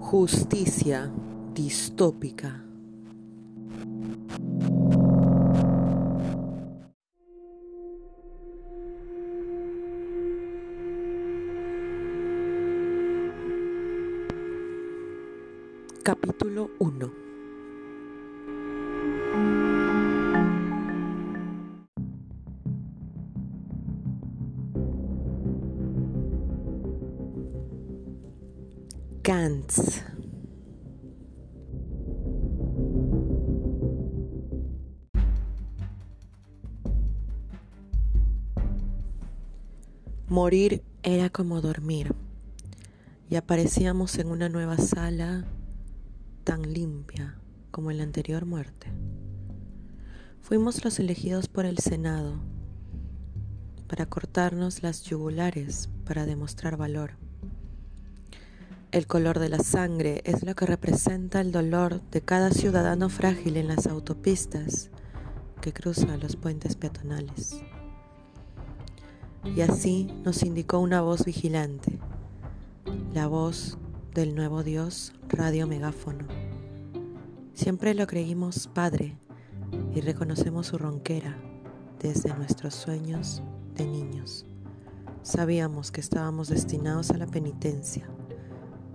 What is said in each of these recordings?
Justicia distópica. Capítulo 1 Gantz Morir era como dormir y aparecíamos en una nueva sala tan limpia como en la anterior muerte. Fuimos los elegidos por el Senado para cortarnos las yugulares para demostrar valor. El color de la sangre es lo que representa el dolor de cada ciudadano frágil en las autopistas que cruza los puentes peatonales. Y así nos indicó una voz vigilante, la voz del nuevo Dios radio megáfono. Siempre lo creímos Padre y reconocemos su ronquera desde nuestros sueños de niños. Sabíamos que estábamos destinados a la penitencia,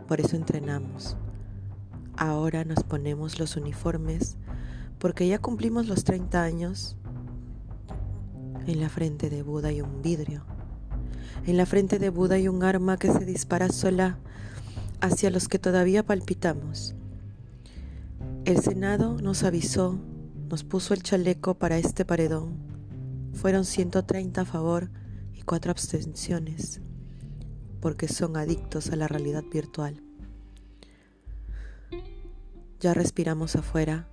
por eso entrenamos. Ahora nos ponemos los uniformes porque ya cumplimos los 30 años. En la frente de Buda hay un vidrio. En la frente de Buda hay un arma que se dispara sola hacia los que todavía palpitamos. El Senado nos avisó, nos puso el chaleco para este paredón. Fueron 130 a favor y 4 abstenciones, porque son adictos a la realidad virtual. Ya respiramos afuera,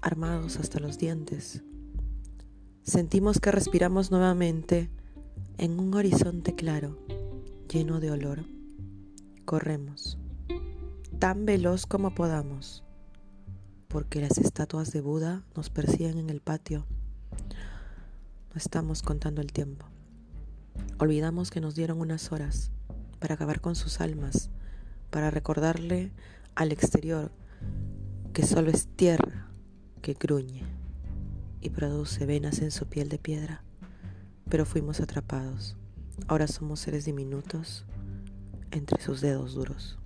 armados hasta los dientes. Sentimos que respiramos nuevamente en un horizonte claro, lleno de olor. Corremos, tan veloz como podamos, porque las estatuas de Buda nos persiguen en el patio. No estamos contando el tiempo. Olvidamos que nos dieron unas horas para acabar con sus almas, para recordarle al exterior que solo es tierra que gruñe y produce venas en su piel de piedra. Pero fuimos atrapados. Ahora somos seres diminutos entre sus dedos duros.